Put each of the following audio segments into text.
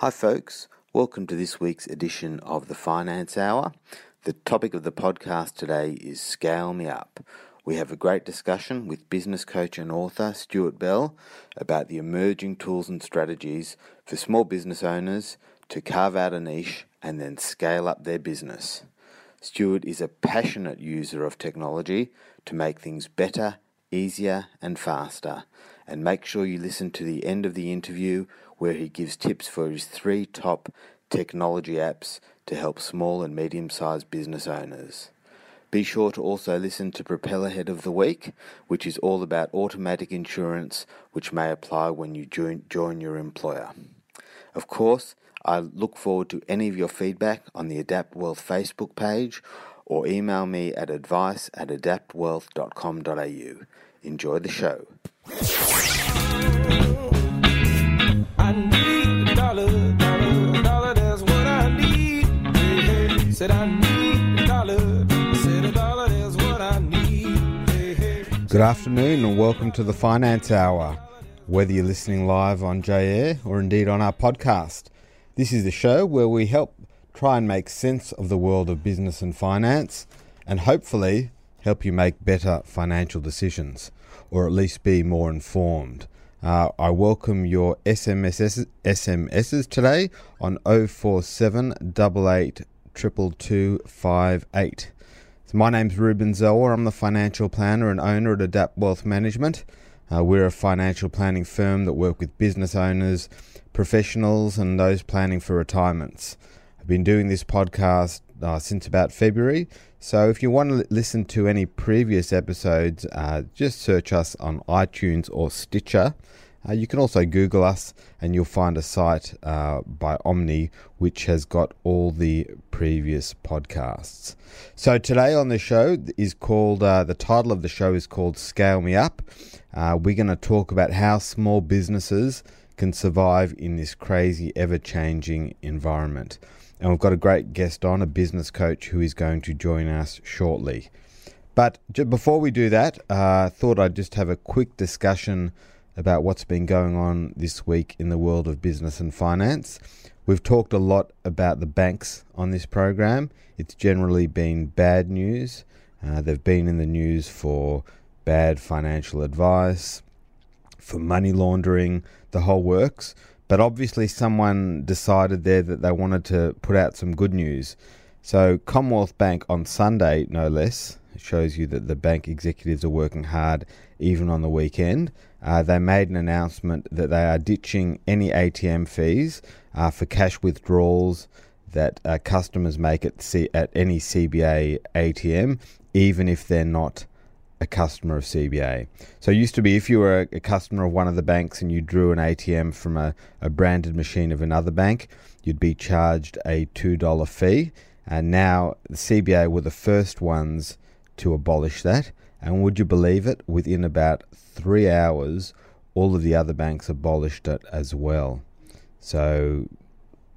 Hi, folks. Welcome to this week's edition of the Finance Hour. The topic of the podcast today is Scale Me Up. We have a great discussion with business coach and author Stuart Bell about the emerging tools and strategies for small business owners to carve out a niche and then scale up their business. Stuart is a passionate user of technology to make things better, easier, and faster. And make sure you listen to the end of the interview where he gives tips for his three top technology apps to help small and medium sized business owners. Be sure to also listen to Propellerhead of the Week, which is all about automatic insurance, which may apply when you join, join your employer. Of course, I look forward to any of your feedback on the Adapt Wealth Facebook page or email me at advice at adaptwealth.com.au. Enjoy the show. Good afternoon and welcome to the Finance Hour. Whether you're listening live on J Air or indeed on our podcast, this is the show where we help try and make sense of the world of business and finance and hopefully help you make better financial decisions or at least be more informed. Uh, I welcome your SMSs, SMSs today on 047 88 22258. So my name's Ruben Zower. I'm the financial planner and owner at Adapt Wealth Management. Uh, we're a financial planning firm that work with business owners, professionals, and those planning for retirements. I've been doing this podcast uh, since about February, so if you want to listen to any previous episodes, uh, just search us on iTunes or Stitcher. Uh, you can also Google us and you'll find a site uh, by Omni which has got all the previous podcasts. So today on the show is called, uh, the title of the show is called Scale Me Up. Uh, we're going to talk about how small businesses can survive in this crazy, ever changing environment. And we've got a great guest on, a business coach who is going to join us shortly. But before we do that, uh, I thought I'd just have a quick discussion about what's been going on this week in the world of business and finance. We've talked a lot about the banks on this program. It's generally been bad news. Uh, they've been in the news for bad financial advice, for money laundering, the whole works. But obviously, someone decided there that they wanted to put out some good news. So, Commonwealth Bank on Sunday, no less, shows you that the bank executives are working hard even on the weekend. Uh, they made an announcement that they are ditching any ATM fees uh, for cash withdrawals that uh, customers make at, C- at any CBA ATM, even if they're not a customer of CBA. So it used to be if you were a, customer of one of the banks and you drew an ATM from a, a branded machine of another bank, you'd be charged a $2 fee. And now the CBA were the first ones to abolish that. And would you believe it? Within about three hours, all of the other banks abolished it as well. So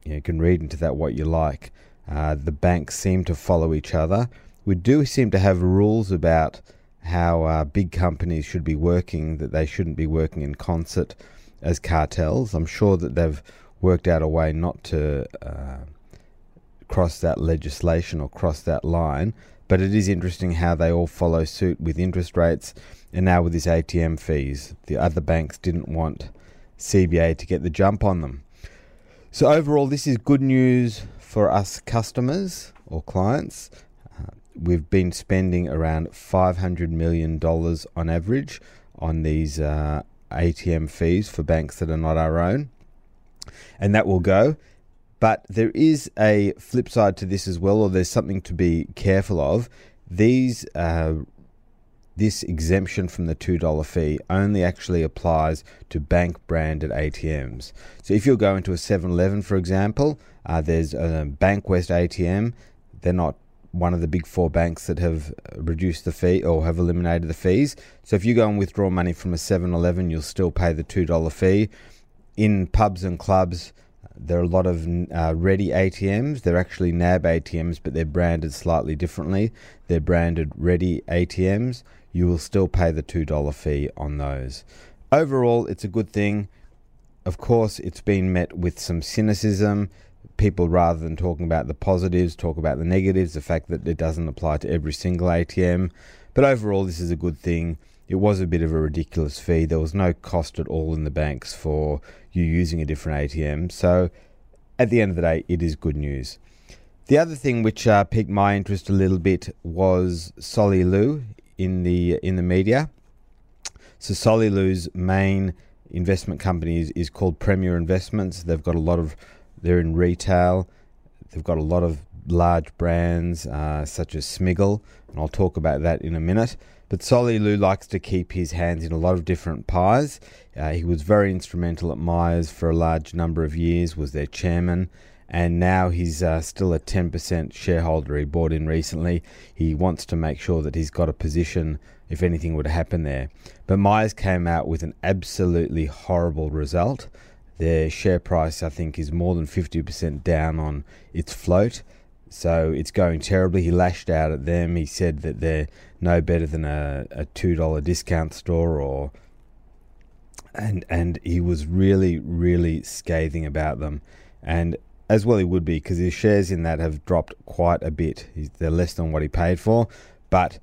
you, know, you can read into that what you like. Uh, the banks seem to follow each other. We do seem to have rules about how uh, big companies should be working, that they shouldn't be working in concert as cartels. I'm sure that they've worked out a way not to uh, cross that legislation or cross that line. But it is interesting how they all follow suit with interest rates and now with this ATM fees. The other banks didn't want CBA to get the jump on them. So, overall, this is good news for us customers or clients we've been spending around $500 million on average on these uh, ATM fees for banks that are not our own. And that will go. But there is a flip side to this as well, or there's something to be careful of. These uh, this exemption from the $2 fee only actually applies to bank branded ATMs. So if you're going to a 7 Eleven, for example, uh, there's a Bankwest ATM, they're not one of the big four banks that have reduced the fee or have eliminated the fees. So if you go and withdraw money from a 7 Eleven, you'll still pay the $2 fee. In pubs and clubs, there are a lot of uh, rediATMs. They're actually NAB ATMs, but they're branded slightly differently. They're branded rediATMs. You will still pay the $2 fee on those. Overall, it's a good thing. of course, it's been met with some cynicism. People, rather than talking about the positives, talk about the negatives, the fact that it doesn't apply to every single ATM. But overall, this is a good thing. It was a bit of a ridiculous fee. There was no cost at all in the banks for you using a different ATM. So, at the end of the day, it is good news. The other thing which uh, piqued my interest a little bit was Solly Lew in the in the media. So Solly Lew's main investment company is, is called Premier Investments. They've got a lot of they're in retail. They've got a lot of large brands uh, such as Smiggle, and I'll talk about that in a minute. But Solly Lew likes to keep his hands in a lot of different pies. Uh, he was very instrumental at Myers for a large number of years, was their chairman, and now he's uh, still a 10% shareholder. He bought in recently. He wants to make sure that he's got a position if anything would happen there. But Myers came out with an absolutely horrible result. Their share price, I think, is more than 50% down on its float. So it's going terribly. He lashed out at them. He said that they're no better than a, a $2 discount store or and and he was really really scathing about them and as well he would be because his shares in that have dropped quite a bit they're less than what he paid for but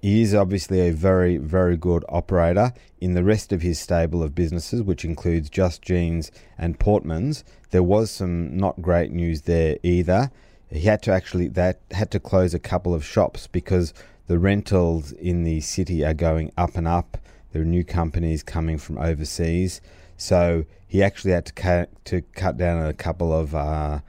he is obviously a very very good operator in the rest of his stable of businesses which includes just jeans and portmans. There was some not great news there either. He had to actually that had to close a couple of shops because the rentals in the city are going up and up. There are new companies coming from overseas, so he actually had to cut to cut down a couple of uh,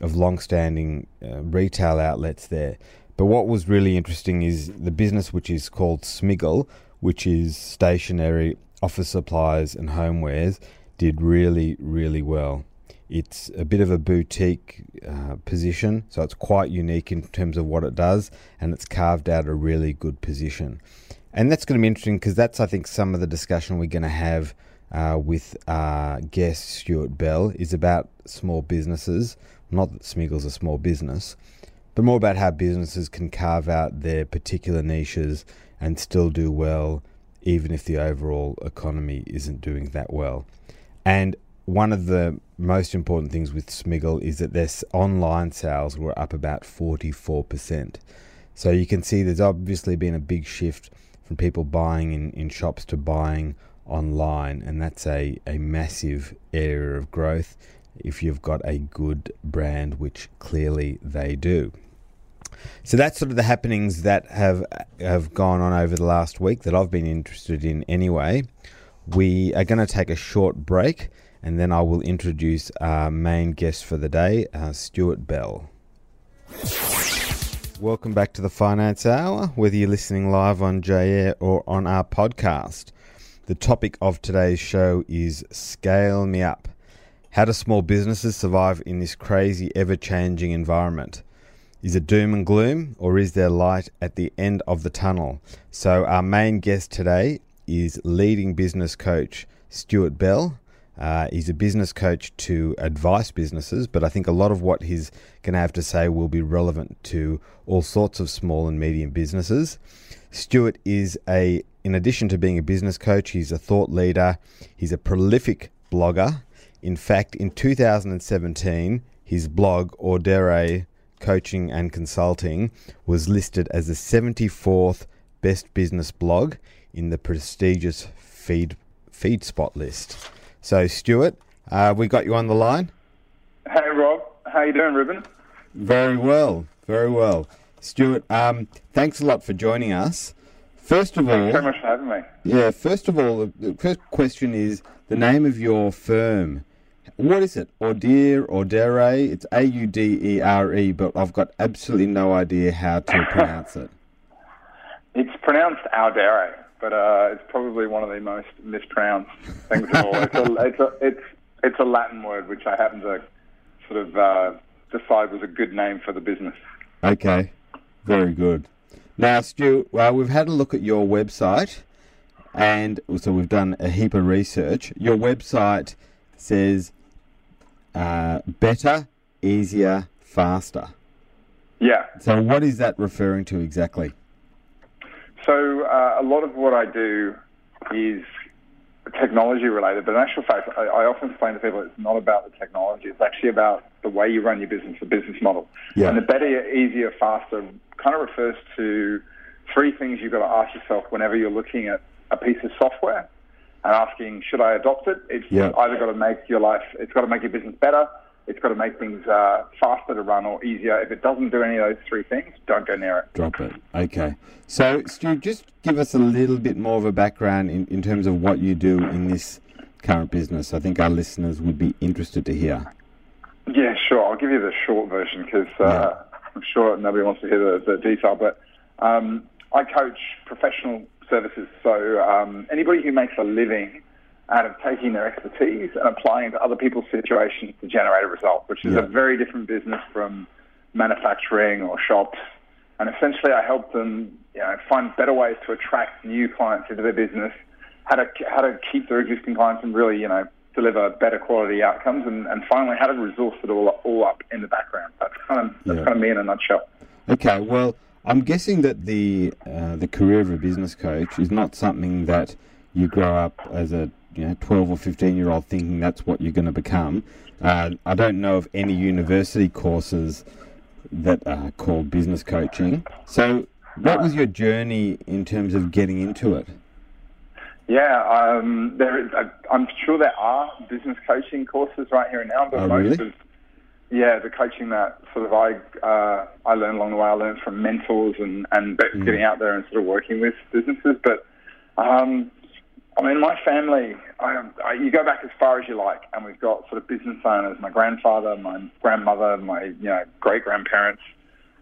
of long-standing uh, retail outlets there. But what was really interesting is the business which is called Smiggle, which is stationery, office supplies, and homewares, did really really well. It's a bit of a boutique uh, position, so it's quite unique in terms of what it does, and it's carved out a really good position. And that's going to be interesting because that's, I think, some of the discussion we're going to have uh, with uh, guest Stuart Bell is about small businesses. Not that Smiggle's a small business, but more about how businesses can carve out their particular niches and still do well, even if the overall economy isn't doing that well. And one of the most important things with Smiggle is that their online sales were up about 44%. So you can see there's obviously been a big shift from people buying in, in shops to buying online, and that's a, a massive area of growth if you've got a good brand, which clearly they do. So that's sort of the happenings that have have gone on over the last week that I've been interested in anyway. We are going to take a short break and then I will introduce our main guest for the day, uh, Stuart Bell. Welcome back to the Finance Hour, whether you're listening live on JAir or on our podcast. The topic of today's show is Scale Me Up. How do small businesses survive in this crazy, ever changing environment? Is it doom and gloom, or is there light at the end of the tunnel? So, our main guest today is leading business coach Stuart Bell. Uh, he's a business coach to advice businesses, but I think a lot of what he's going to have to say will be relevant to all sorts of small and medium businesses. Stuart is a, in addition to being a business coach, he's a thought leader, he's a prolific blogger. In fact, in 2017, his blog, Audere Coaching and Consulting, was listed as the 74th best business blog in the prestigious Feed FeedSpot list. So, Stuart, uh, we got you on the line. Hey, Rob. How you doing, Ruben? Very well, very well. Stuart, um, thanks a lot for joining us. First of all, Thanks so much for having me. yeah. First of all, the first question is the name of your firm. What is it? Audere, Audere. It's A U D E R E, but I've got absolutely no idea how to pronounce it. It's pronounced Audere, but uh, it's probably one of the most mispronounced things of all. It's a, it's a, it's, it's a Latin word, which I happen to sort of uh, decide was a good name for the business. Okay, very good. Now, Stu, well, we've had a look at your website, and so we've done a heap of research. Your website says uh, better, easier, faster. Yeah. So, what is that referring to exactly? So uh, a lot of what I do is technology related, but in actual fact, I, I often explain to people it's not about the technology. It's actually about the way you run your business, the business model. Yeah. And the better, easier, faster kind of refers to three things you've got to ask yourself whenever you're looking at a piece of software and asking, should I adopt it? It's Yeah. either got to make your life, it's got to make your business better, it's got to make things uh, faster to run or easier. If it doesn't do any of those three things, don't go near it. Drop it. Okay. So, Stu, just give us a little bit more of a background in, in terms of what you do in this current business. I think our listeners would be interested to hear. Yeah, sure. I'll give you the short version because uh, I'm sure nobody wants to hear the, the detail. But um, I coach professional services, so um, anybody who makes a living out of taking their expertise and applying it to other people's situations to generate a result, which is Yeah. a very different business from manufacturing or shops. And essentially, I help them you know, find better ways to attract new clients into their business, how to how to keep their existing clients and really you know deliver better quality outcomes, and, and finally how to resource it all all up in the background. That's kind of that's Yeah. kind of me in a nutshell. Okay. Well, I'm guessing that the uh, the career of a business coach is not something that you grow up as a you know 12 or 15 year old thinking that's what you're going to become. Uh, I don't know of any university courses that are called business coaching. So, what was your journey in terms of getting into it? Yeah, um, there is. I- I'm sure there are business coaching courses right here and now, but Oh, most really? of yeah, the coaching that sort of I uh, I learned along the way, I learned from mentors and and Mm. getting out there and sort of working with businesses. But um, I mean, my family, I, I, you go back as far as you like, and we've got sort of business owners. My grandfather, my grandmother, my you know great grandparents,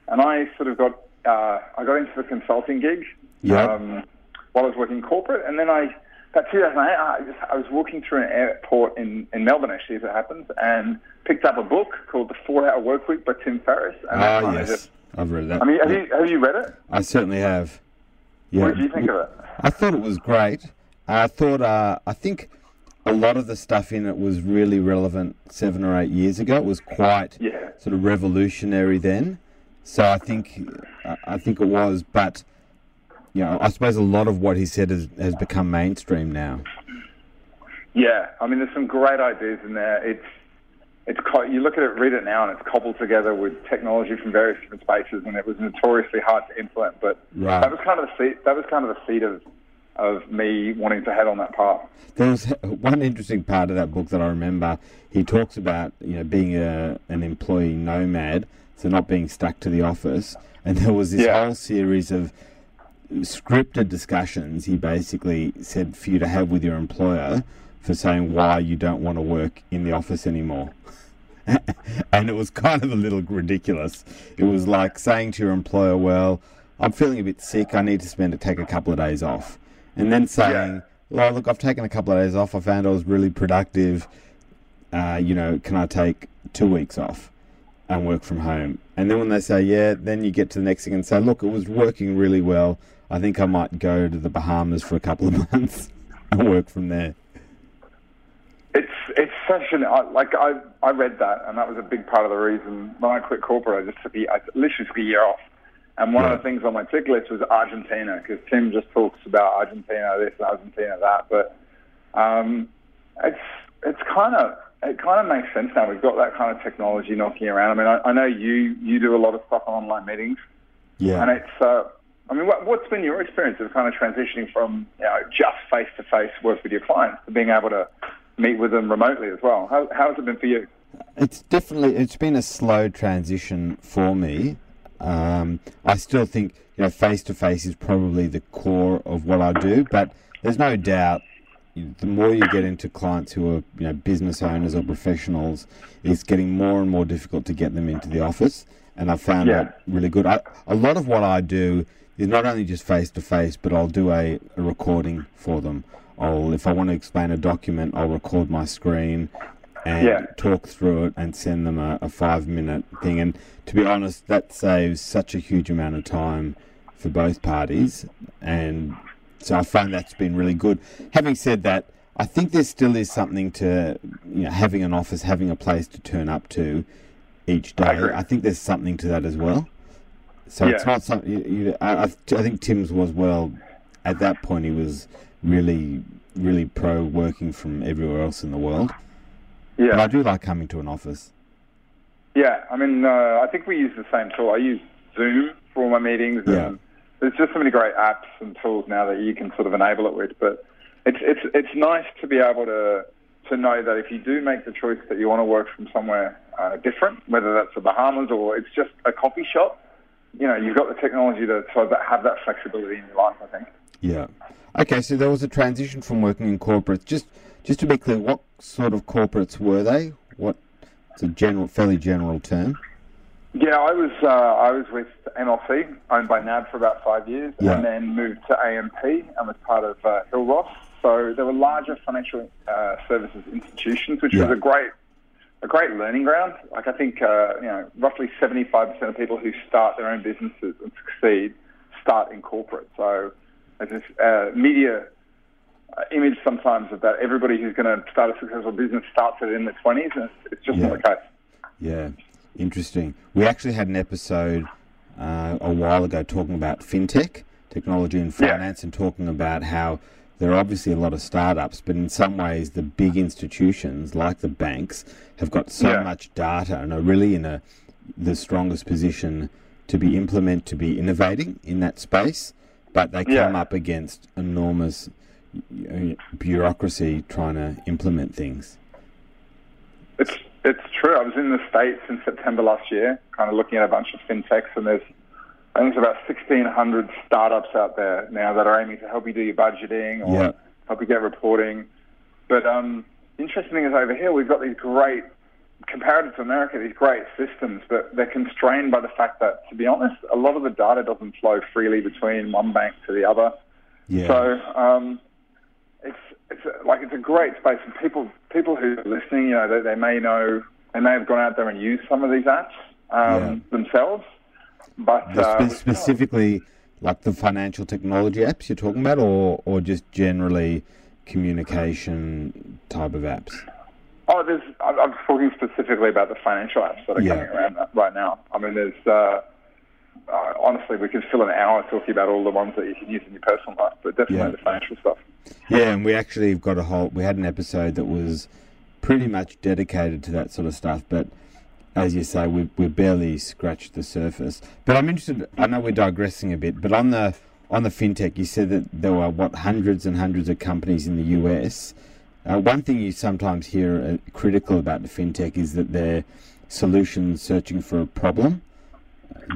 and I sort of got uh, I got into the consulting gig Yeah. um, while I was working corporate, and then I about 2008 I, just, I was walking through an airport in, in Melbourne actually, as it happens, and picked up a book called The Four Hour Work Week by Tim Ferriss. And Ah, yes, I've read that. I mean, have you have you read it? I certainly have. Yeah. What did you think of it? I thought it was great. I thought, uh, I think a lot of the stuff in it was really relevant seven or eight years ago. It was quite Yeah. sort of revolutionary then. So I think, I think it was. But you know, I suppose a lot of what he said has, has become mainstream now. Yeah, I mean, there's some great ideas in there. It's it's you look at it, read it now, and it's cobbled together with technology from various different spaces, and it was notoriously hard to implement. But Right. that was kind of the seed. That was kind of the seed of of me wanting to head on that path. There was one interesting part of that book that I remember. He talks about you know being a an employee nomad, so not being stuck to the office. And there was this Yeah. whole series of scripted discussions. He basically said for you to have with your employer for saying why you don't want to work in the office anymore. and it was kind of a little ridiculous. It was like saying to your employer, "Well, I'm feeling a bit sick. I need to spend take a couple of days off," and then saying, "Well, look, I've taken a couple of days off. I found I was really productive. Uh, you know, can I take two weeks off and work from home?" And then when they say, "Yeah," then you get to the next thing and say, "Look, it was working really well. I think I might go to the Bahamas for a couple of months and work from there." It's it's such an I- like I I read that, and that was a big part of the reason when I quit corporate. I just took a, I literally took a year off, and one Yeah. of the things on my tick list was Argentina because Tim just talks about Argentina this, Argentina that, but um, it's it's kind of it kind of makes sense now. We've got that kind of technology knocking around. I mean, I, I know you you do a lot of stuff on online meetings, Yeah. and it's. Uh, I mean, what, what's been your experience of kind of transitioning from you know just face to face work with your clients to being able to meet with them remotely as well? How how has it been for you? It's definitely it's been a slow transition for me. Um, I still think you know face to face is probably the core of what I do, but there's no doubt the more you get into clients who are you know business owners or professionals, it's getting more and more difficult to get them into the office, and I found Yeah. that really good. I, a lot of what I do is not only just face to face, but I'll do a, a recording for them. I'll if I want to explain a document, I'll record my screen and Yeah. talk through it and send them a, a five minute thing. And to be honest, that saves such a huge amount of time for both parties. And so I find that's been really good. Having said that, I think there still is something to you know, having an office, having a place to turn up to each day. agree. I, think there's something to that as well. So it's not something. You, you, I, I I think Tim's was well. At that point, he was really really pro working from everywhere else in the world. Yeah. But I do like coming to an office. yeah. I mean, uh, I think we use the same tool. I use Zoom for all my meetings. Yeah. And there's just so many great apps and tools now that you can sort of enable it with. But it's it's it's nice to be able to to know that if you do make the choice that you want to work from somewhere uh, different, whether that's the Bahamas or it's just a coffee shop, you know, you've got the technology to sort of have that flexibility in your life. I think. Yeah. Okay, so there was a transition from working in corporates. Just just to be clear, what sort of corporates were they? What it's a general, fairly general term. Yeah, I was uh, I was with MLC, owned by NAB for about five years, Yeah. and then moved to AMP and was part of uh, Hillross. So there were larger financial uh, services institutions, which Yeah. was a great a great learning ground. Like I think uh, you know roughly seventy five percent of people who start their own businesses and succeed start in corporate. So there's this uh, media uh, image sometimes of that everybody who's going to start a successful business starts it in their twenties, and it's, it's just Yeah. not the case. Yeah, interesting. We actually had an episode uh, a while ago talking about fintech, technology and Yeah. finance, and talking about how there are obviously a lot of startups, but in some ways the big institutions like the banks have got so Yeah. much data and are really in a the strongest position to be implement to be innovating in that space, but they come Yeah. up against enormous uh, bureaucracy trying to implement things. It's it's true. I was in the states in September last year, kind of looking at a bunch of fintechs, and there's I think there's about 1,600 startups out there now that are aiming to help you do your budgeting or Yeah. help you get reporting. But um, interesting thing is over here we've got these great, comparative to America, these great systems, but they're constrained by the fact that, to be honest, a lot of the data doesn't flow freely between one bank to the other. Yeah. So um, it's it's like it's a great space, and people people who are listening, you know, they, they may know they may have gone out there and used some of these apps um, themselves, but uh, spe- specifically like the financial technology apps you're talking about, or or just generally communication type of apps? oh, there's I'm I'm talking specifically about the financial apps that are Yeah. coming around right now. I mean, there's. Uh, uh, honestly, we could fill an hour talking about all the ones that you can use in your personal life, but definitely Yeah. the financial stuff. Yeah, and we actually have got a whole. We had an episode that was pretty much dedicated to that sort of stuff, but as you say, we we barely scratched the surface. But I'm interested. I know we're digressing a bit, but on the on the fintech, you said that there were what hundreds and hundreds of companies in the US. Uh, one thing you sometimes hear uh, critical about the fintech is that they're solutions searching for a problem.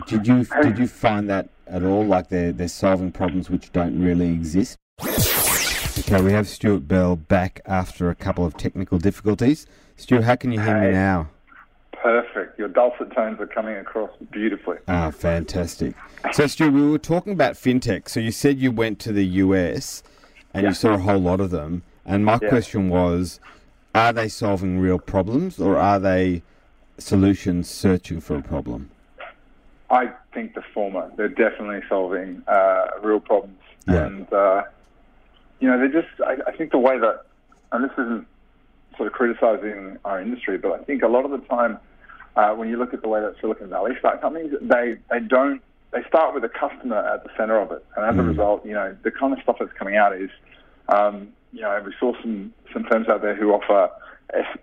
Did you did you find that at all? Like they're they're solving problems which don't really exist. Okay, we have Stuart Bell back after a couple of technical difficulties. Stuart, how can you hear me now? Perfect. Your dulcet tones are coming across beautifully. Ah, fantastic. So, Stuart, we were talking about fintech. So, you said you went to the US and Yeah. you saw a whole lot of them. And my Yeah. question was are they solving real problems or are they solutions searching for a problem? I think the former. They're definitely solving uh, real problems. Yeah. And, uh, you know, they're just, I, I think the way that, and this isn't sort of criticizing our industry, but I think a lot of the time uh, when you look at the way that Silicon Valley start companies, they, they don't, they start with a customer at the center of it. And as a Mm. result, you know, the kind of stuff that's coming out is, um, you know, we saw some, some firms out there who offer S-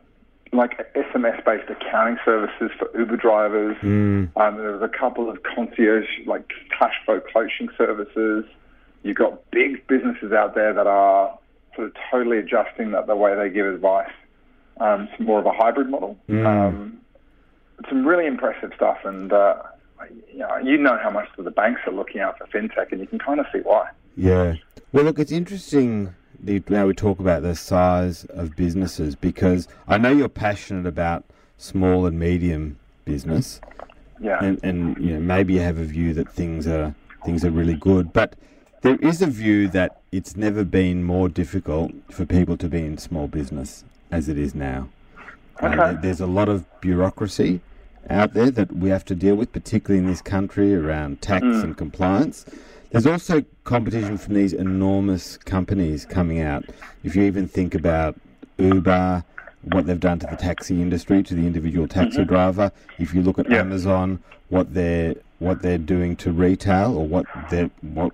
like SMS-based accounting services for Uber drivers. Mm. Um, there was a couple of concierge, like cash flow coaching services. You've got big businesses out there that are sort of totally adjusting that the way they give advice um, to more of a hybrid model. Mm. Um, some really impressive stuff, and uh, you know, you know how much the banks are looking out for fintech, and you can kind of see why. Yeah. Well, look, it's interesting now we talk about the size of businesses because I know you're passionate about small and medium business, Yeah. and, and you know maybe you have a view that things are things are really good, but there is a view that it's never been more difficult for people to be in small business as it is now. Uh, Okay. there- there's a lot of bureaucracy out there that we have to deal with, particularly in this country around tax and compliance. There's also competition from these enormous companies coming out. If you even think about Uber, what they've done to the taxi industry, to the individual taxi driver. If you look at Yeah. Amazon, what they're what they're doing to retail, or what they're what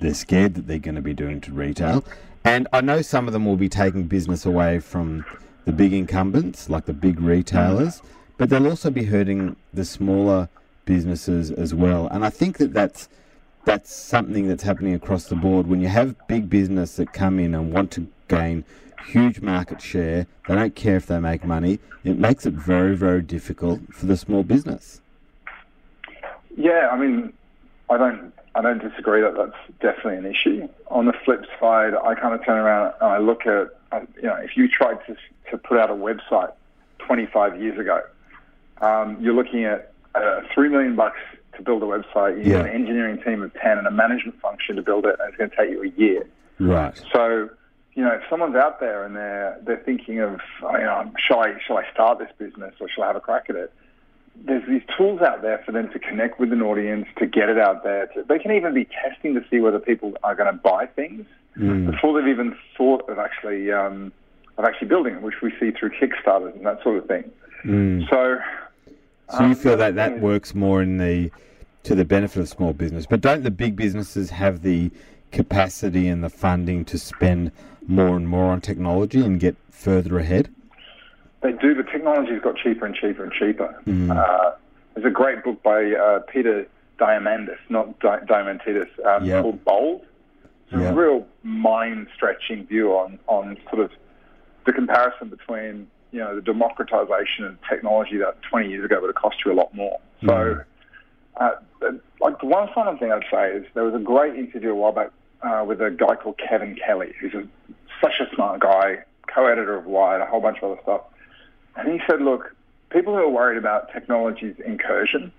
they're scared that they're going to be doing to retail, And I know some of them will be taking business away from the big incumbents, like the big retailers, but they'll also be hurting the smaller businesses as well. And I think that that's that's something that's happening across the board. When you have big business that come in and want to gain huge market share, they don't care if they make money. It makes it very, very difficult for the small business. Yeah, I mean, I don't, I don't disagree that that's definitely an issue. On the flip side, I kind of turn around and I look at, uh, you know, if you tried to to put out a website 25 years ago, um, you're looking at uh, three million bucks to build a website. You need Yeah. an engineering team of 10 and a management function to build it, and it's going to take you a year. Right. So, you know, if someone's out there and they're they're thinking of, you know, shall I shall I start this business or shall I have a crack at it? There's these tools out there for them to connect with an audience, to get it out there. To, they can even be testing to see whether people are going to buy things before they've even thought of actually um, of actually building it, which we see through Kickstarters and that sort of thing. So, So you um, feel that that works more in the to the benefit of small business, but don't the big businesses have the capacity and the funding to spend more and more on technology and get further ahead? They do, but technology's got cheaper and cheaper and cheaper. Uh, there's a great book by uh, Peter Diamandis, not Di- Diamantidis, um, Yeah. called Bold. It's Yeah. a real mind-stretching view on, on sort of the comparison between you know the democratization of technology that 20 years ago would have cost you a lot more. So, uh, like the one final thing I'd say is there was a great interview a while back uh, with a guy called Kevin Kelly, who's a, such a smart guy, co-editor of Wired, a whole bunch of other stuff. And he said, look, people who are worried about technology's incursion,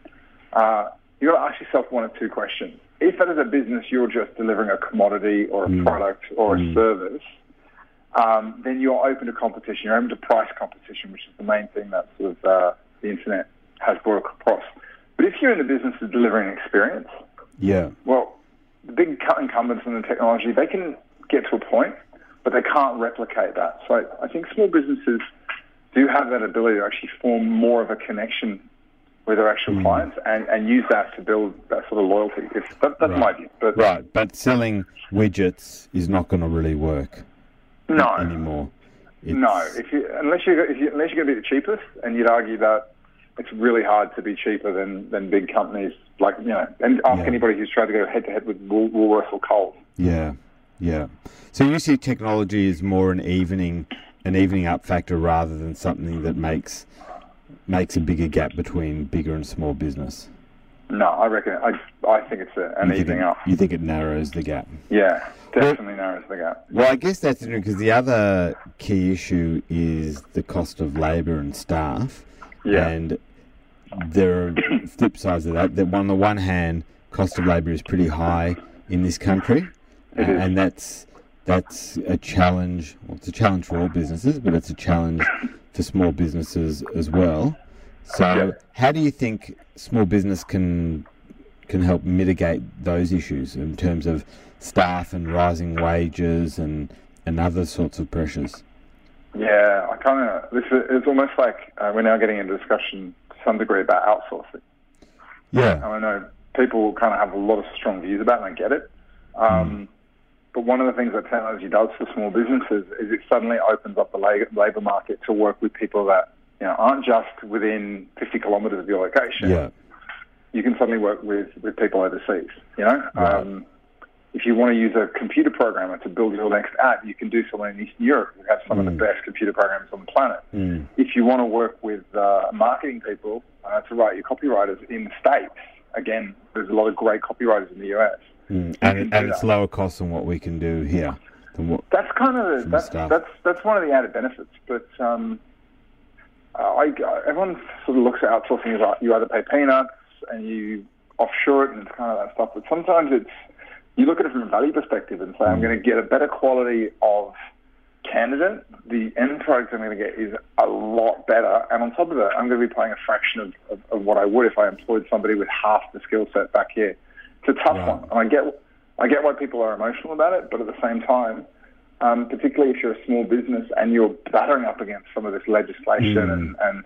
uh, you've got to ask yourself one of two questions. If as a business you're just delivering a commodity or a product or a service, um, then you're open to competition. You're open to price competition, which is the main thing that sort of uh, the internet has brought across. But if you're in the business of delivering an experience, Yeah. well, the big incumbents in the technology, they can get to a point, but they can't replicate that. So I, I think small businesses do have that ability to actually form more of a connection with their actual mm. clients and, and use that to build that sort of loyalty. That, that's my view. But Right, but selling widgets is not going to really work no, anymore. It's, no. If you unless you if you, unless you're going to be the cheapest, and you'd argue that it's really hard to be cheaper than, than big companies like you know. And ask Yeah. anybody who's tried to go head to head with Wool, Woolworths or Coles. Yeah, yeah. So you see technology is more an evening, an evening up factor rather than something that makes makes a bigger gap between bigger and small business. No, I reckon I I think it's a, an You think evening it, up. You think it narrows the gap? Yeah, definitely narrows the gap. Well, I guess that's interesting because the other key issue is the cost of labour and staff. Yeah. And there are flip sides of that. That on the one hand, cost of labour is pretty high in this country, is. and that's that's a challenge. Well, it's a challenge for all businesses, but it's a challenge for small businesses as well. So, how do you think small business can can help mitigate those issues in terms of staff and rising wages and and other sorts of pressures? Yeah, I kind of. This is, it's almost like uh, we're now getting into discussion to some degree about outsourcing. And Yeah, I know people kind of have a lot of strong views about, it, and I get it. Um, But one of the things that technology does for small businesses is it suddenly opens up the labour market to work with people that you know aren't just within 50 kilometres of your location. yeah, you can suddenly work with, with people overseas. You know, Right. um, if you want to use a computer programmer to build your next app, you can do so in Eastern Europe. We have some of the best computer programmers on the planet. Mm. If you want to work with uh, marketing people uh, to write your copywriters in the states, again, there's a lot of great copywriters in the US. Mm. and and it's lower cost than what we can do here. What? That's kind of the, that's, staff. that's that's one of the added benefits. But um, I, everyone sort of looks at outsourcing as you either pay peanuts and you offshore it and it's kind of that stuff. But sometimes it's you look at it from a value perspective and say I'm going to get a better quality of candidate. The end product I'm going to get is a lot better, and on top of that, I'm going to be paying a fraction of, of, of what I would if I employed somebody with half the skill set back here. It's a tough Right. one, and I get I get why people are emotional about it, but at the same time, um, particularly if you're a small business and you're battering up against some of this legislation and, and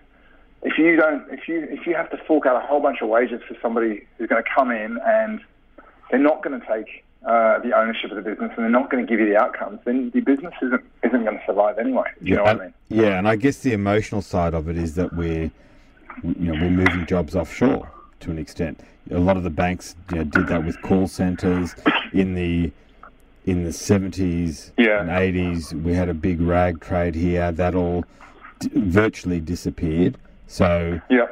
if you don't if you if you have to fork out a whole bunch of wages for somebody who's going to come in and they're not going to take uh, the ownership of the business and they're not going to give you the outcomes, then the business isn't isn't going to survive anyway. Do you know what I mean? Yeah, and I guess the emotional side of it is that we're, you know, we're moving jobs offshore to an extent. A lot of the banks you know, did that with call centers in the in the seventies Yeah. and eighties. We had a big rag trade here that all d- virtually disappeared. So Yeah.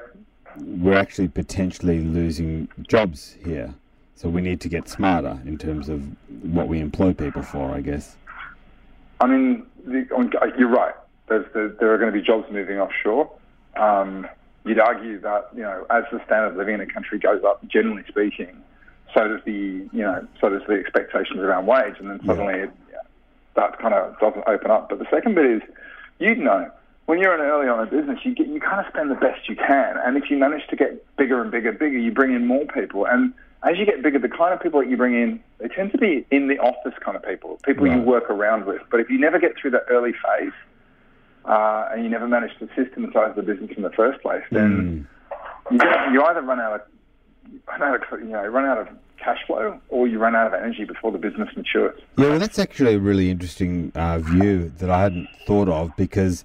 we're actually potentially losing jobs here. So we need to get smarter in terms of what we employ people for, I guess. I mean, the, on, you're right. There's, there, there are going to be jobs moving offshore. Um, you'd argue that you know, as the standard of living in a country goes up, generally speaking, so does the you know, so does the expectations around wage, and then suddenly it, that kind of doesn't open up. But the second bit is, you'd know when you're an early on a business, you get you kind of spend the best you can, and if you manage to get bigger and bigger, bigger, you bring in more people, and as you get bigger, the kind of people that you bring in, they tend to be in the office kind of people, people you work around with. But if you never get through that early phase, uh, and you never manage to systematize the business in the first place, then you, get, you either run out of run out of you know run out of cash flow, or you run out of energy before the business matures. Yeah, well, that's actually a really interesting uh, view that I hadn't thought of because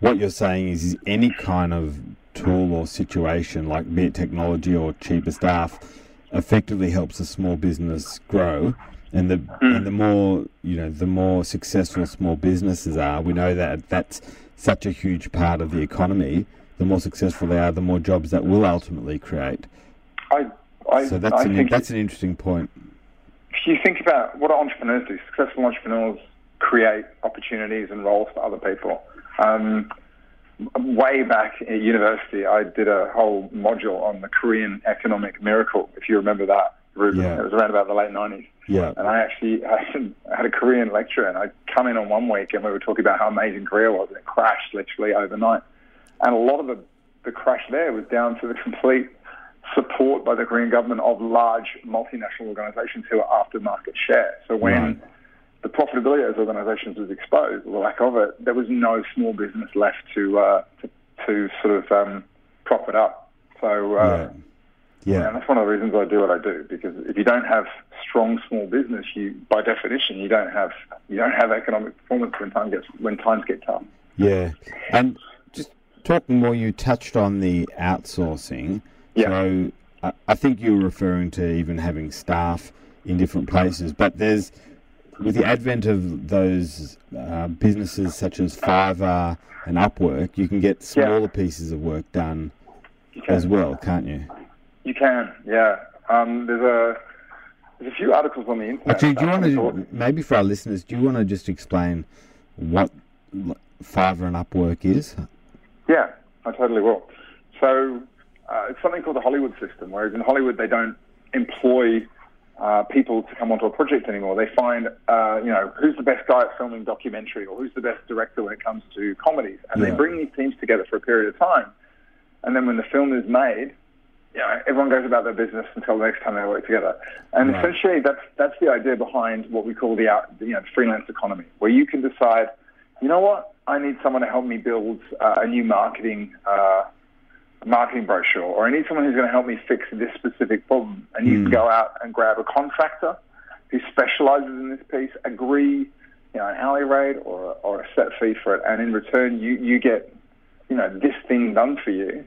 what you're saying is, is any kind of tool or situation, like be it technology or cheaper staff, effectively helps a small business grow. And the and the more you know, the more successful small businesses are. We know that that's such a huge part of the economy. The more successful they are, the more jobs that will ultimately create. I I, So that's I an think that's an interesting point. if you think about what entrepreneurs do, successful entrepreneurs create opportunities and roles for other people. Um, way back at university, I did a whole module on the Korean economic miracle, if you remember that, Yeah. It was around about the late 90s. Yeah. And I actually I had a Korean lecturer, and I come in on one week, and we were talking about how amazing Korea was, and it crashed literally overnight. And a lot of the, the crash there was down to the complete support by the Korean government of large multinational organizations who are after market share. So when Right. the profitability of those organizations was exposed, or the lack of it, there was no small business left to uh, to, to sort of um, prop it up. So uh, Yeah. Yeah. and that's one of the reasons I do what I do because if you don't have strong small business, you by definition you don't have you don't have economic performance when time gets when times get tough. Yeah, and just talking more, you touched on the outsourcing. Yeah. So I, I think you were referring to even having staff in different places, but there's with the advent of those uh, businesses such as Fiverr and Upwork, you can get Yeah. smaller pieces of work done as well, can't you? You can, yeah. Um, there's a there's a few articles on the internet. Actually, do you want to maybe for our listeners, do you want to just explain what Fiverr and Upwork is? Yeah, I totally will. So uh, it's something called the Hollywood system, whereas in Hollywood they don't employ uh, people to come onto a project anymore. They find, uh, you know, who's the best guy at filming documentary or who's the best director when it comes to comedies, and Yeah. they bring these teams together for a period of time. And then when the film is made, you know, everyone goes about their business until the next time they work together. And Right. essentially, that's that's the idea behind what we call the out, you know, freelance economy, where you can decide, you know what, I need someone to help me build uh, a new marketing uh, marketing brochure, or I need someone who's going to help me fix this specific problem. And you can go out and grab a contractor who specializes in this piece, agree, you know, an hourly rate or or a set fee for it, and in return, you you get, you know, this thing done for you.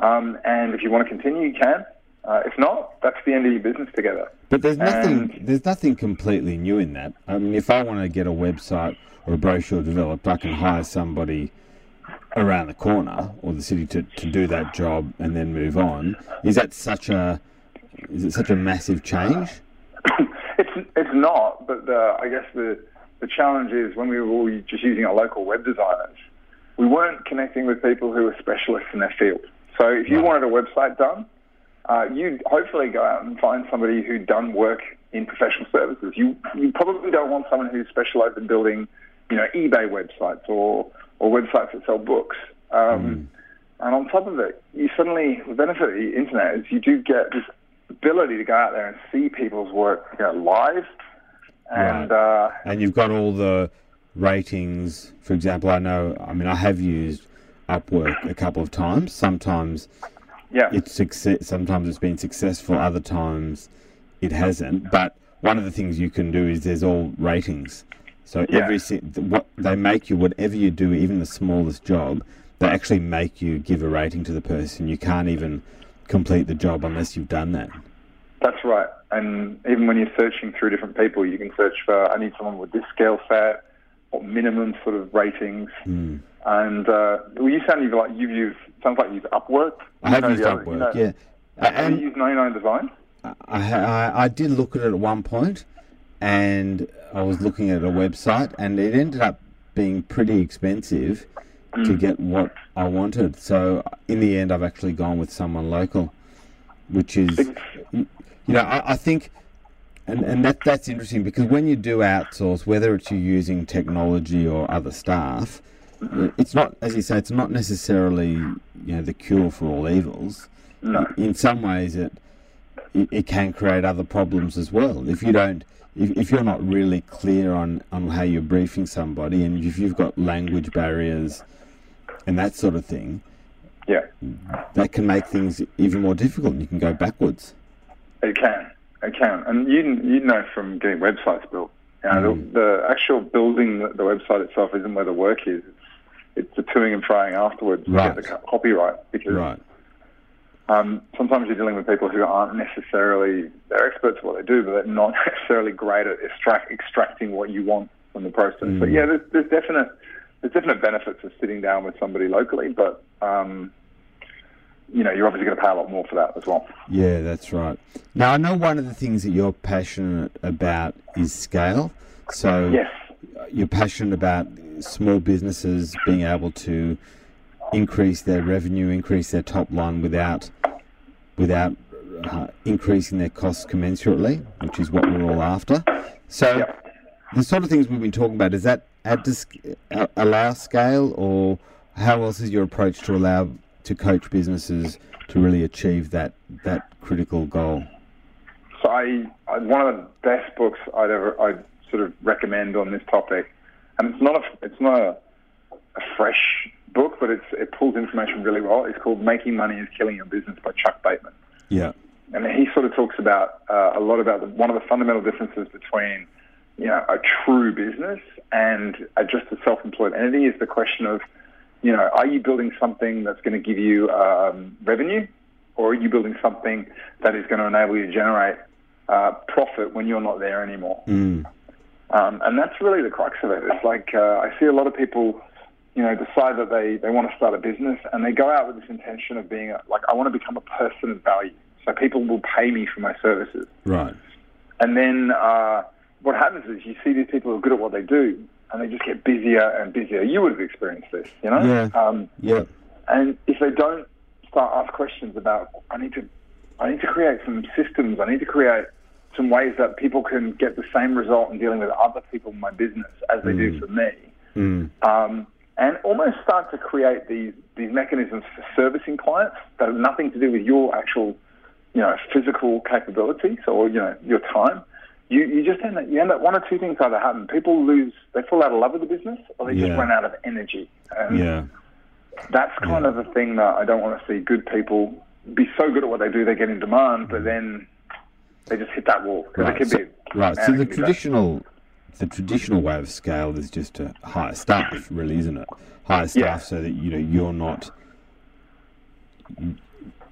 Um, and if you want to continue, you can. Uh, if not, that's the end of your business together. But there's nothing. And- There's nothing completely new in that. I mean, if I want to get a website or a brochure developed, I can hire somebody around the corner or the city to, to do that job and then move on. Is that such a? Is it such a massive change? it's it's not, but the, I guess the the challenge is when we were all just using our local web designers, we weren't connecting with people who were specialists in their field. So if you Right. wanted a website done, uh, you'd hopefully go out and find somebody who'd done work in professional services. You you probably don't want someone who's specialised in building, you know, eBay websites or or websites that sell books. Um, And on top of it, you suddenly the benefit of the internet is you do get this ability to go out there and see people's work you know, live. And uh, And you've got all the ratings. For example, I know. I mean, I have used Upwork a couple of times. Sometimes yeah, it's success. Sometimes it's been successful. Other times it hasn't. But one of the things you can do is there's all ratings. So Yeah. every what they make you, whatever you do, even the smallest job, they actually make you give a rating to the person. You can't even complete the job unless you've done that. That's right. And even when you're searching through different people, you can search for I need someone with this scale set or minimum sort of ratings. Hmm. And uh, well, you sound like you've used sounds like you've Upwork. I have used Upwork, you know- yeah. Have And- you used 99 Design? I, I I did look at it at one point, and I was looking at a website, and it ended up being pretty expensive to get what I wanted. So in the end, I've actually gone with someone local, which is, you know, I, I think. And, and that that's interesting because when you do outsource, whether it's you using technology or other staff, it's not, as you say, it's not necessarily you know the cure for all evils. No. In some ways, it it, it can create other problems as well. If you don't, if, if you're not really clear on, on how you're briefing somebody, and if you've got language barriers and that sort of thing, Yeah, that can make things even more difficult, and you can go backwards. it can. It can. And you you know from getting websites built, you know, Mm. the, the actual building the, the website itself isn't where the work is. It's, the toing and froing afterwards to Right. get the copyright because Right. Um, sometimes you're dealing with people who aren't necessarily they're experts at what they do, but they're not necessarily great at extract, extracting what you want from the process. Mm. But yeah, there's, there's definite there's definite benefits of sitting down with somebody locally, but um, you know you're obviously going to pay a lot more for that as well. Yeah, that's right. Now I know one of the things that you're passionate about is scale. So Yes, you're passionate about small businesses being able to increase their revenue, increase their top line without without uh, increasing their costs commensurately, which is what we're all after. So Yeah. the sort of things we've been talking about is that add to sc- uh, allow scale, or how else is your approach to allow to coach businesses to really achieve that that critical goal? So I, I one of the best books I'd ever I'd sort of recommend on this topic, and it's not a it's not a, a fresh book, but it's it pulls information really well. It's called Making Money is Killing Your Business by Chuck Blakeman, Yeah. and he sort of talks about uh, a lot about the, one of the fundamental differences between you know a true business and a, just a self-employed entity is the question of you know are you building something that's going to give you um, revenue, or are you building something that is going to enable you to generate uh, profit when you're not there anymore. Mm. Um, and that's really the crux of it. It's like uh, I see a lot of people, you know, decide that they, they want to start a business and they go out with this intention of being a, like, I want to become a person of value. So people will pay me for my services. Right. And then uh, what happens is you see these people who are good at what they do and they just get busier and busier. You would have experienced this, you know? Yeah. Um, Yeah. and if they don't start ask questions about, I need to, I need to create some systems. I need to create some ways that people can get the same result in dealing with other people in my business as they do for me. Mm. Um, and almost start to create these these mechanisms for servicing clients that have nothing to do with your actual, you know, physical capabilities or you know your time. You you just end up you end up one or two things either happen. People lose they fall out of love with the business or they Yeah. just run out of energy. And Yeah. that's kind Yeah. of the thing that I don't want to see good people be so good at what they do they get in demand, but then they just hit that wall. 'Cause it Right. can So, be, right. So the traditional, the traditional way of scale is just to hire staff, really, isn't it? Hire staff Yeah. so that you know you're not,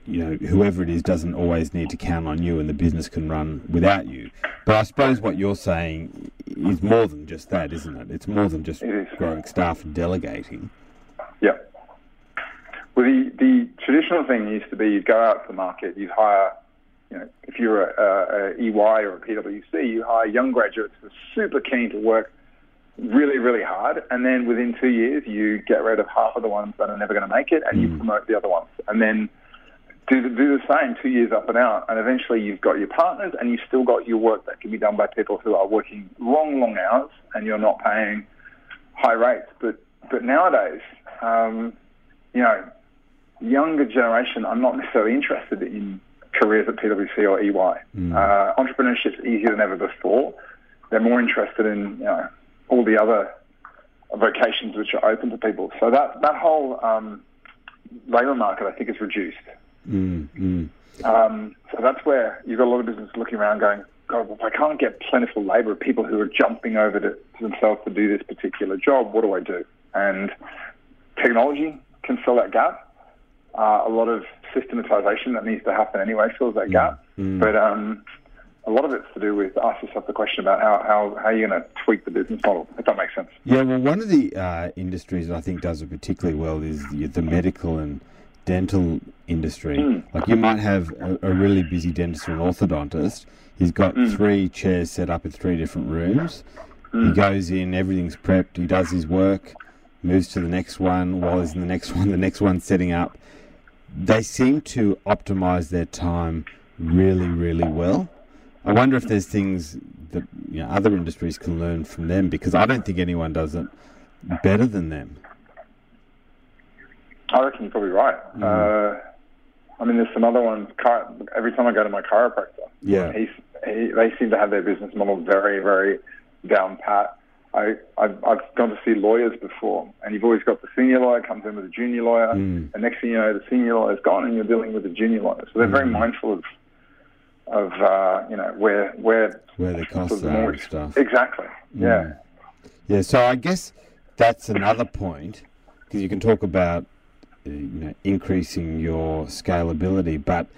you know, whoever it is doesn't always need to count on you, and the business can run without you. But I suppose what you're saying is more than just that, isn't it? It's more than just growing staff and delegating. Yeah. Well, the, the traditional thing used to be you'd go out to the market, you'd hire, you know, if you're a, a, a EY or a PwC, you hire young graduates who are super keen to work really, really hard, and then within two years you get rid of half of the ones that are never going to make it, and you promote the other ones, and then do the, do the same two years up and out, and eventually you've got your partners, and you've still got your work that can be done by people who are working long, long hours, and you're not paying high rates. But but nowadays, um, you know, younger generation are not necessarily interested in careers at PwC or EY. Uh, entrepreneurship's easier than ever before. They're more interested in you know all the other vocations which are open to people. So that that whole um, labour market, I think, is reduced. Mm, mm. Um, so that's where you've got a lot of businesses looking around going, God, if I can't get plentiful labour, of people who are jumping over to, to themselves to do this particular job, what do I do? And technology can fill that gap. Uh, a lot of systematization that needs to happen anyway fills that gap. But um, a lot of it's to do with ask yourself the question about how, how, how you're going to tweak the business model, if that makes sense. Yeah, well, one of the uh, industries that I think does it particularly well is the, the medical and dental industry. Like you might have a, a really busy dentist or an orthodontist. He's got three chairs set up in three different rooms. He goes in, everything's prepped. He does his work, moves to the next one. While he's in the next one, the next one's setting up. They seem to optimize their time really, really well. I wonder if there's things that you know, other industries can learn from them because I don't think anyone does it better than them. I reckon you're probably right. Uh, I mean, there's some other ones. Every time I go to my chiropractor, Yeah. he's, he, they seem to have their business model very, very down pat. I, I've, I've gone to see lawyers before, and you've always got the senior lawyer comes in with a junior lawyer, and next thing you know, the senior lawyer's gone, and you're dealing with a junior lawyer. So they're very mindful of, of uh, you know, where where Where the costs are and stuff. Exactly. Yeah. Yeah, so I guess that's another point because you can talk about uh, you know increasing your scalability, but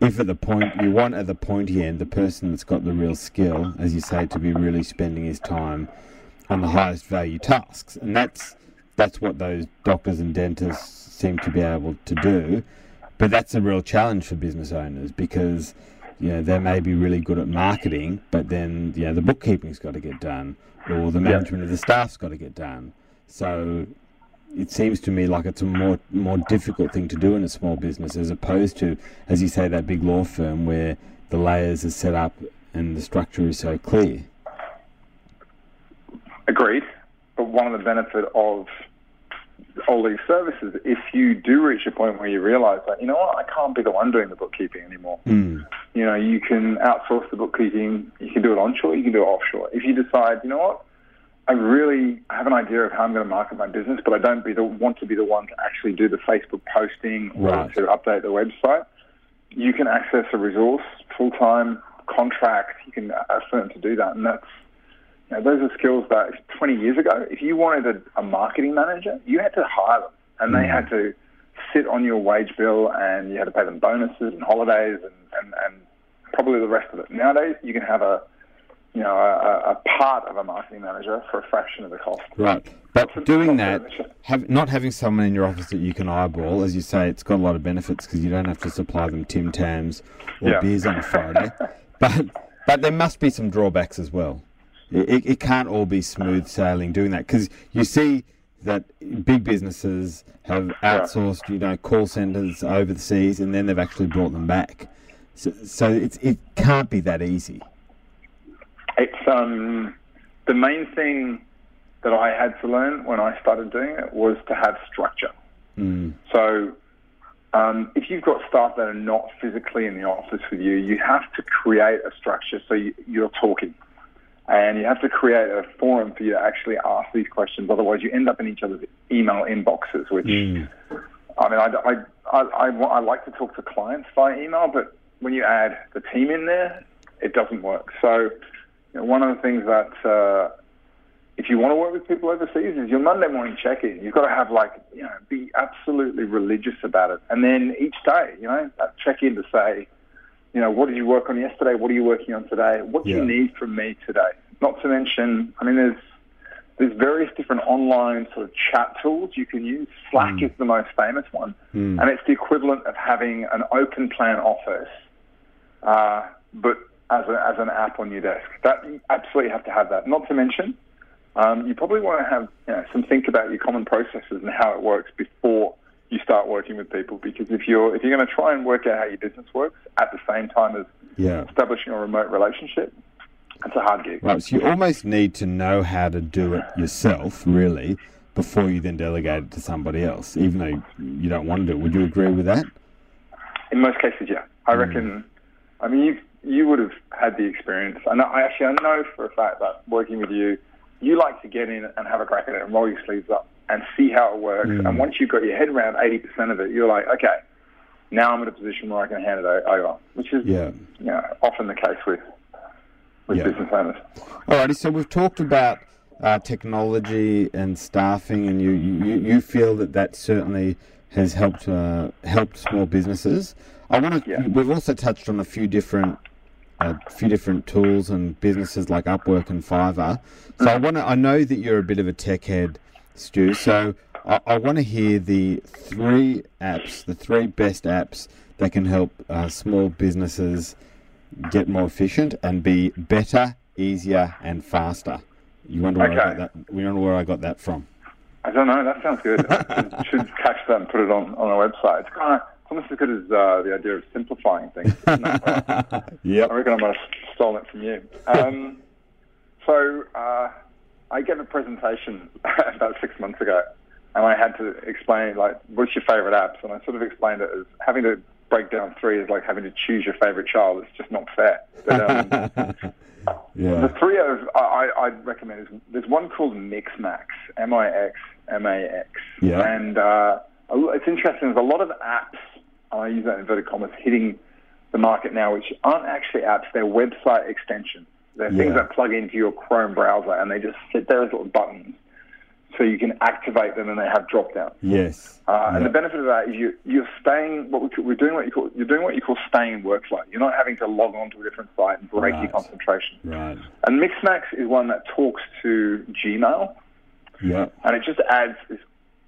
if at the point you want at the pointy end the person that's got the real skill, as you say, to be really spending his time on the highest value tasks, and that's that's what those doctors and dentists seem to be able to do. But that's a real challenge for business owners because you know they may be really good at marketing, but then you know the bookkeeping's got to get done, or the management of the staff's got to get done. So it seems to me like it's a more more difficult thing to do in a small business as opposed to, as you say, that big law firm where the layers are set up and the structure is so clear. Agreed. But one of the benefit of all these services, if you do reach a point where you realize that, you know what, I can't be the one doing the bookkeeping anymore. Hmm. You know, you can outsource the bookkeeping. You can do it onshore. You can do it offshore. If you decide, you know what, I really have an idea of how I'm going to market my business, but I don't be the, want to be the one to actually do the Facebook posting or to update the website. You can access a resource, full time contract. You can ask them to do that, and that's know, those are skills that 20 years ago, if you wanted a, a marketing manager, you had to hire them, and they had to sit on your wage bill, and you had to pay them bonuses and holidays, and, and, and probably the rest of it. Nowadays, you can have a you know a, a part of a marketing manager for a fraction of the cost. Right. But doing that, have, not having someone in your office that you can eyeball, as you say, it's got a lot of benefits because you don't have to supply them Tim Tams or Yeah. beers on a Friday. but but there must be some drawbacks as well. It, it, it can't all be smooth sailing doing that because you see that big businesses have outsourced, you know, call centers overseas and then they've actually brought them back. So, so it's, it can't be that easy. It's um, the main thing that I had to learn when I started doing it was to have structure. So um, if you've got staff that are not physically in the office with you, you have to create a structure so you, you're talking. And you have to create a forum for you to actually ask these questions. Otherwise, you end up in each other's email inboxes, which, I mean, I, I, I, I, I like to talk to clients via email, but when you add the team in there, it doesn't work. So, you know, one of the things that uh, if you want to work with people overseas is your Monday morning check-in. You've got to have like, you know, be absolutely religious about it. And then each day, you know, that check-in to say, you know, what did you work on yesterday? What are you working on today? What do Yeah. you need from me today? Not to mention, I mean, there's there's various different online sort of chat tools you can use. Slack is the most famous one, and it's the equivalent of having an open plan office, uh, but as, a, as an app on your desk. That you absolutely have to have that. Not to mention, um, you probably want to have you know, some think about your common processes and how it works before you start working with people. Because if you're if you're going to try and work out how your business works at the same time as Yeah. establishing a remote relationship, it's a hard gig. Right, so you almost need to know how to do it yourself, really, before you then delegate it to somebody else, even though you don't want to do it. Would you agree with that? In most cases, yeah. I reckon. Mm. I mean, you you would have had the experience. I know. I actually I know for a fact that working with you, you like to get in and have a crack at it and roll your sleeves up and see how it works. Mm. And once you've got your head around eighty percent of it, you're like, okay, now I'm in a position where I can hand it over, which is Yeah. you know, often the case with with Yeah. business owners. Alrighty, so we've talked about uh, technology and staffing, and you, you, you feel that that certainly has helped uh, helped small businesses. I want to. Yeah. We've also touched on a few different a few different tools and businesses like Upwork and Fiverr. So I want to. I know that you're a bit of a tech head, Stu. So I, I want to hear the three apps, the three best apps that can help uh, small businesses get more efficient and be better, easier, and faster. You wonder where I got Okay. that? We wonder where I got that from. I don't know. That sounds good. I should catch that and put it on, on our website. It's kind of almost as good as uh, the idea of simplifying things. Yep. I reckon I might have stolen it from you. Um, so uh, I gave a presentation about six months ago, and I had to explain like, what's your favorite apps? And I sort of explained it as having to break down three is like having to choose your favorite child. It's just not fair. But, um, the three of I, I'd recommend is there's one called Mixmax, M I X M A X, Yeah. and uh, it's interesting. There's a lot of apps, and I use that in inverted commas, hitting the market now, which aren't actually apps. They're website extensions. They're things that plug into your Chrome browser, and they just sit there as little buttons, so you can activate them, and they have drop downs. Yes. Uh, And Yeah. the benefit of that is you, you're staying. What we, call- we're doing what you call you're doing what you call staying in workflow. You're not having to log on to a different site and break Right. your concentration. Right. And Mixmax is one that talks to Gmail, Yep. and it just adds this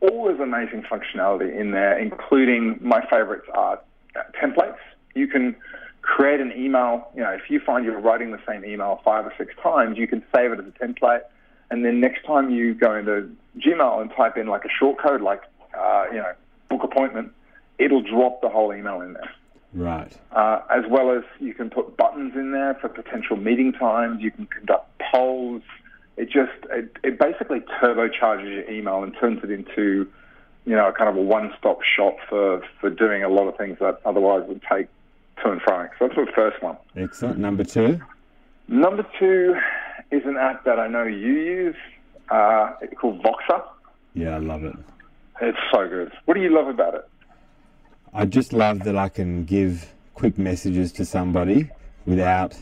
all this amazing functionality in there, including my favorites are uh, templates. You can create an email. You know, if you find you're writing the same email five or six times, you can save it as a template, and then next time you go into Gmail and type in like a short code, like uh, you know, book appointment, it'll drop the whole email in there Right. uh, as well as you can put buttons in there for potential meeting times. You can conduct polls. It just it, it basically turbocharges your email and turns it into you know a kind of a one-stop shop for for doing a lot of things that otherwise would take to and fro. So that's the first one. Excellent. Number two. Number two is an app that I know you use. Uh, it's called Voxer. Yeah, I love it. It's so good. What do you love about it? I just love that I can give quick messages to somebody without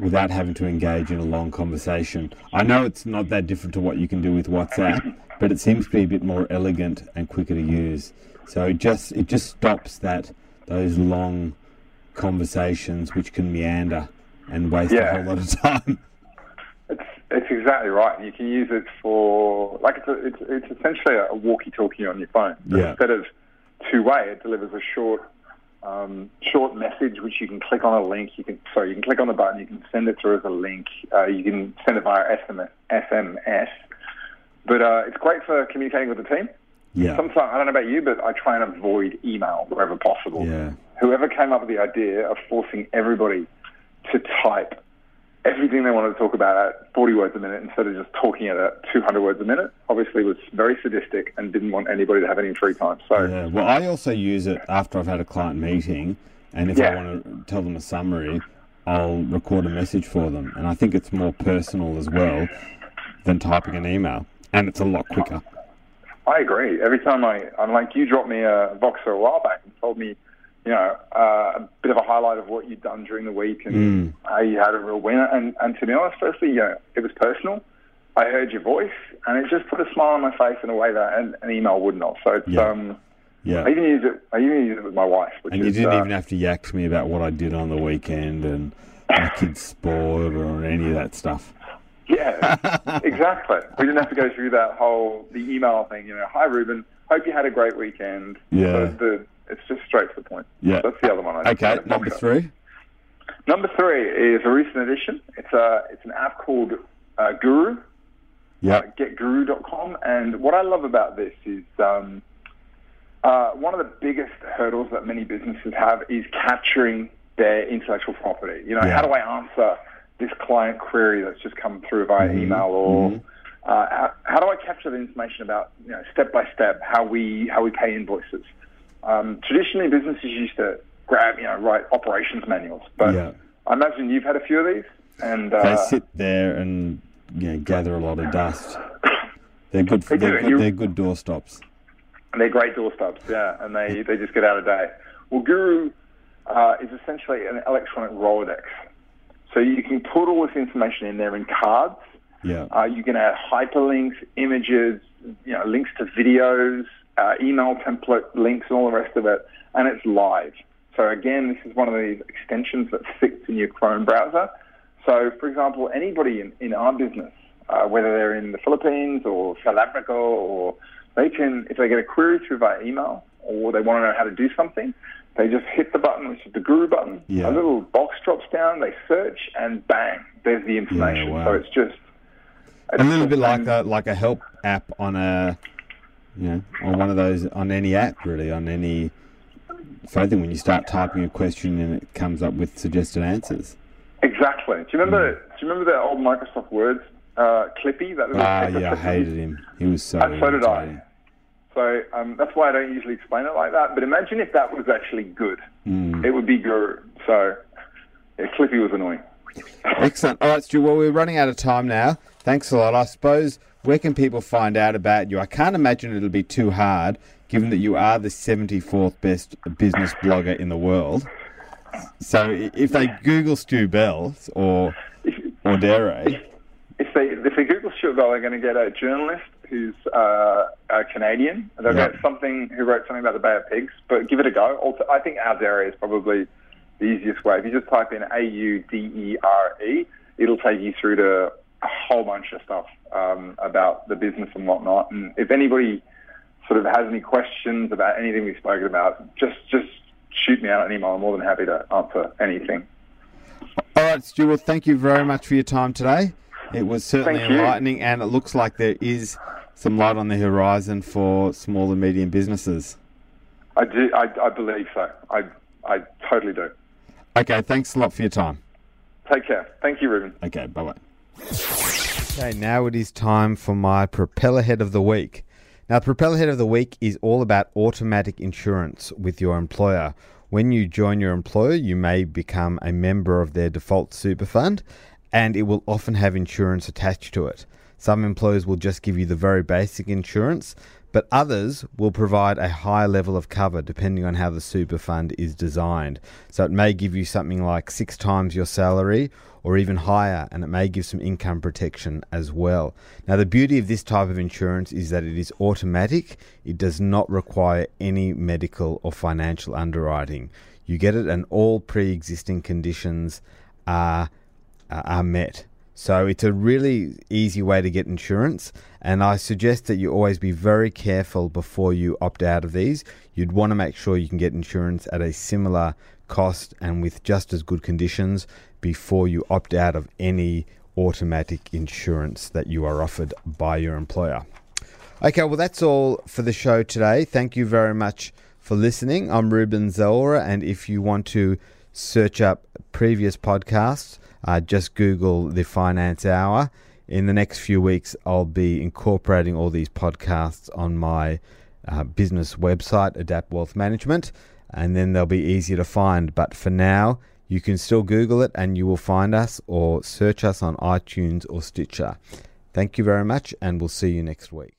without having to engage in a long conversation. I know it's not that different to what you can do with WhatsApp, but it seems to be a bit more elegant and quicker to use. So it just it just stops that those long conversations which can meander and waste Yeah. a whole lot of time. It's exactly right. You can use it for like it's a, it's it's essentially a walkie-talkie on your phone. Yeah. Instead of two-way, it delivers a short um, short message which you can click on a link. You can sorry, you can click on the button. You can send it through as a link. Uh, you can send it via SMS. SMS. But uh, it's great for communicating with the team. Yeah. Sometimes I don't know about you, but I try and avoid email wherever possible. Yeah. Whoever came up with the idea of forcing everybody to type everything they wanted to talk about at 40 words a minute instead of just talking at 200 words a minute, obviously was very sadistic and didn't want anybody to have any free time. So Yeah, well, I also use it after I've had a client meeting, and if I want to tell them a summary, I'll record a message for them, and I think it's more personal as well than typing an email, and it's a lot quicker. I agree. Every time I, I'm like, you dropped me a Voxer a while back and told me, you know, uh, a bit of a highlight of what you'd done during the week and how you had a real winner. And, and to be honest, firstly, you know, it was personal. I heard your voice, and it just put a smile on my face in a way that an, an email wouldn't have. So it's, Yeah. um, Yeah, I even use it. I even use it with my wife, which and you is didn't uh, even have to yak to me about what I did on the weekend and my kids' sport or any of that stuff. Yeah, exactly. We didn't have to go through that whole the email thing. You know, hi Ruben, hope you had a great weekend. Yeah. The, the, it's just straight to the point. Yeah. That's the other one. I Okay, number three. Number three is a recent addition. It's a it's an app called uh, Guru. Yeah, getguru.com. And what I love about this is um, uh, one of the biggest hurdles that many businesses have is capturing their intellectual property. You know, Yeah. how do I answer this client query that's just come through via email or uh, how, how do I capture the information about you know step by step how we how we pay invoices? Um, traditionally, businesses used to grab you know write operations manuals, but Yeah. I imagine you've had a few of these, and they uh, sit there and you know, gather a lot of dust. They're good. For, they they're, and good, they're good doorstops. They're great doorstops, yeah, and they, they just get out of date. Well, Guru uh, is essentially an electronic Rolodex. So you can put all this information in there in cards. Yeah. Uh, you can add hyperlinks, images, you know, links to videos, uh, email template links, and all the rest of it, and it's live. So again, this is one of these extensions that sits in your Chrome browser. So, for example, anybody in, in our business, uh, whether they're in the Philippines or South Africa, or they can, if they get a query through via email, or they want to know how to do something, they just hit the button, which is the Guru button. Yeah. A little box drops down, they search, and bang, there's the information. wow. So it's just a little bit like and- a like a help app on a you know on one of those on any app really on any phone thing when you start typing a question and it comes up with suggested answers. Exactly. Do you remember? Do you remember that old Microsoft Words uh, Clippy? That little Ah, yeah, I hated him. He was so. And so did I. So um, that's why I don't usually explain it like that. But imagine if that was actually good. Mm. It would be Guru. So yeah, Clippy was annoying. Excellent. All right, Stu. Well, we're running out of time now. Thanks a lot. I suppose where can people find out about you? I can't imagine it'll be too hard, given that you are the 74th best business blogger in the world. So if they Google Stu Bell or Audere, If they if they Google Stu Bell, they're going to get a journalist who's uh, a Canadian. They'll Yeah. get something who wrote something about the Bay of Pigs. But give it a go. Also, I think Audere is probably the easiest way. If you just type in A U D E R E, it'll take you through to a whole bunch of stuff um, about the business and whatnot. And if anybody sort of has any questions about anything we've spoken about, just just shoot me out an email. I'm more than happy to answer anything. All right, Stuart. Thank you very much for your time today. It was certainly enlightening, and it looks like there is some light on the horizon for small and medium businesses. I do. I, I believe so. I I totally do. Okay, thanks a lot for your time. Take care. Thank you, Ruben. Okay, bye bye. Okay, now it is time for my propeller head of the week. Now, propeller head of the week is all about automatic insurance with your employer. When you join your employer, you may become a member of their default super fund, and it will often have insurance attached to it. Some employers will just give you the very basic insurance, but others will provide a higher level of cover depending on how the super fund is designed. So it may give you something like six times your salary or even higher, and it may give some income protection as well. Now, the beauty of this type of insurance is that it is automatic, it does not require any medical or financial underwriting. You get it, and all pre existing conditions are, are met. So it's a really easy way to get insurance, and I suggest that you always be very careful before you opt out of these. You'd want to make sure you can get insurance at a similar cost and with just as good conditions before you opt out of any automatic insurance that you are offered by your employer. Okay, well, that's all for the show today. Thank you very much for listening. I'm Ruben Zora, and if you want to search up previous podcasts, uh, just Google the Finance Hour. In the next few weeks, I'll be incorporating all these podcasts on my uh, business website, Adapt Wealth Management, and then they'll be easier to find. But for now, you can still Google it and you will find us or search us on iTunes or Stitcher. Thank you very much, and we'll see you next week.